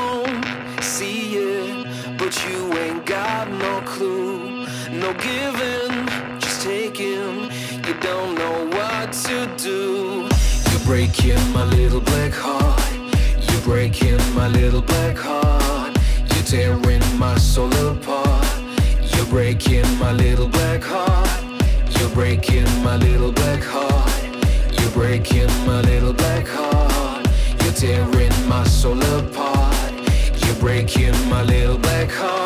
won't see it, but you ain't got no clue. No giving, just taking. You don't know what to do. You're breaking my little black heart. You're breaking my little black heart. You're tearing my soul apart. You're breaking my little black heart. You're breaking my little black heart. You're breaking my little black heart. You're tearing my soul apart breaking my little black heart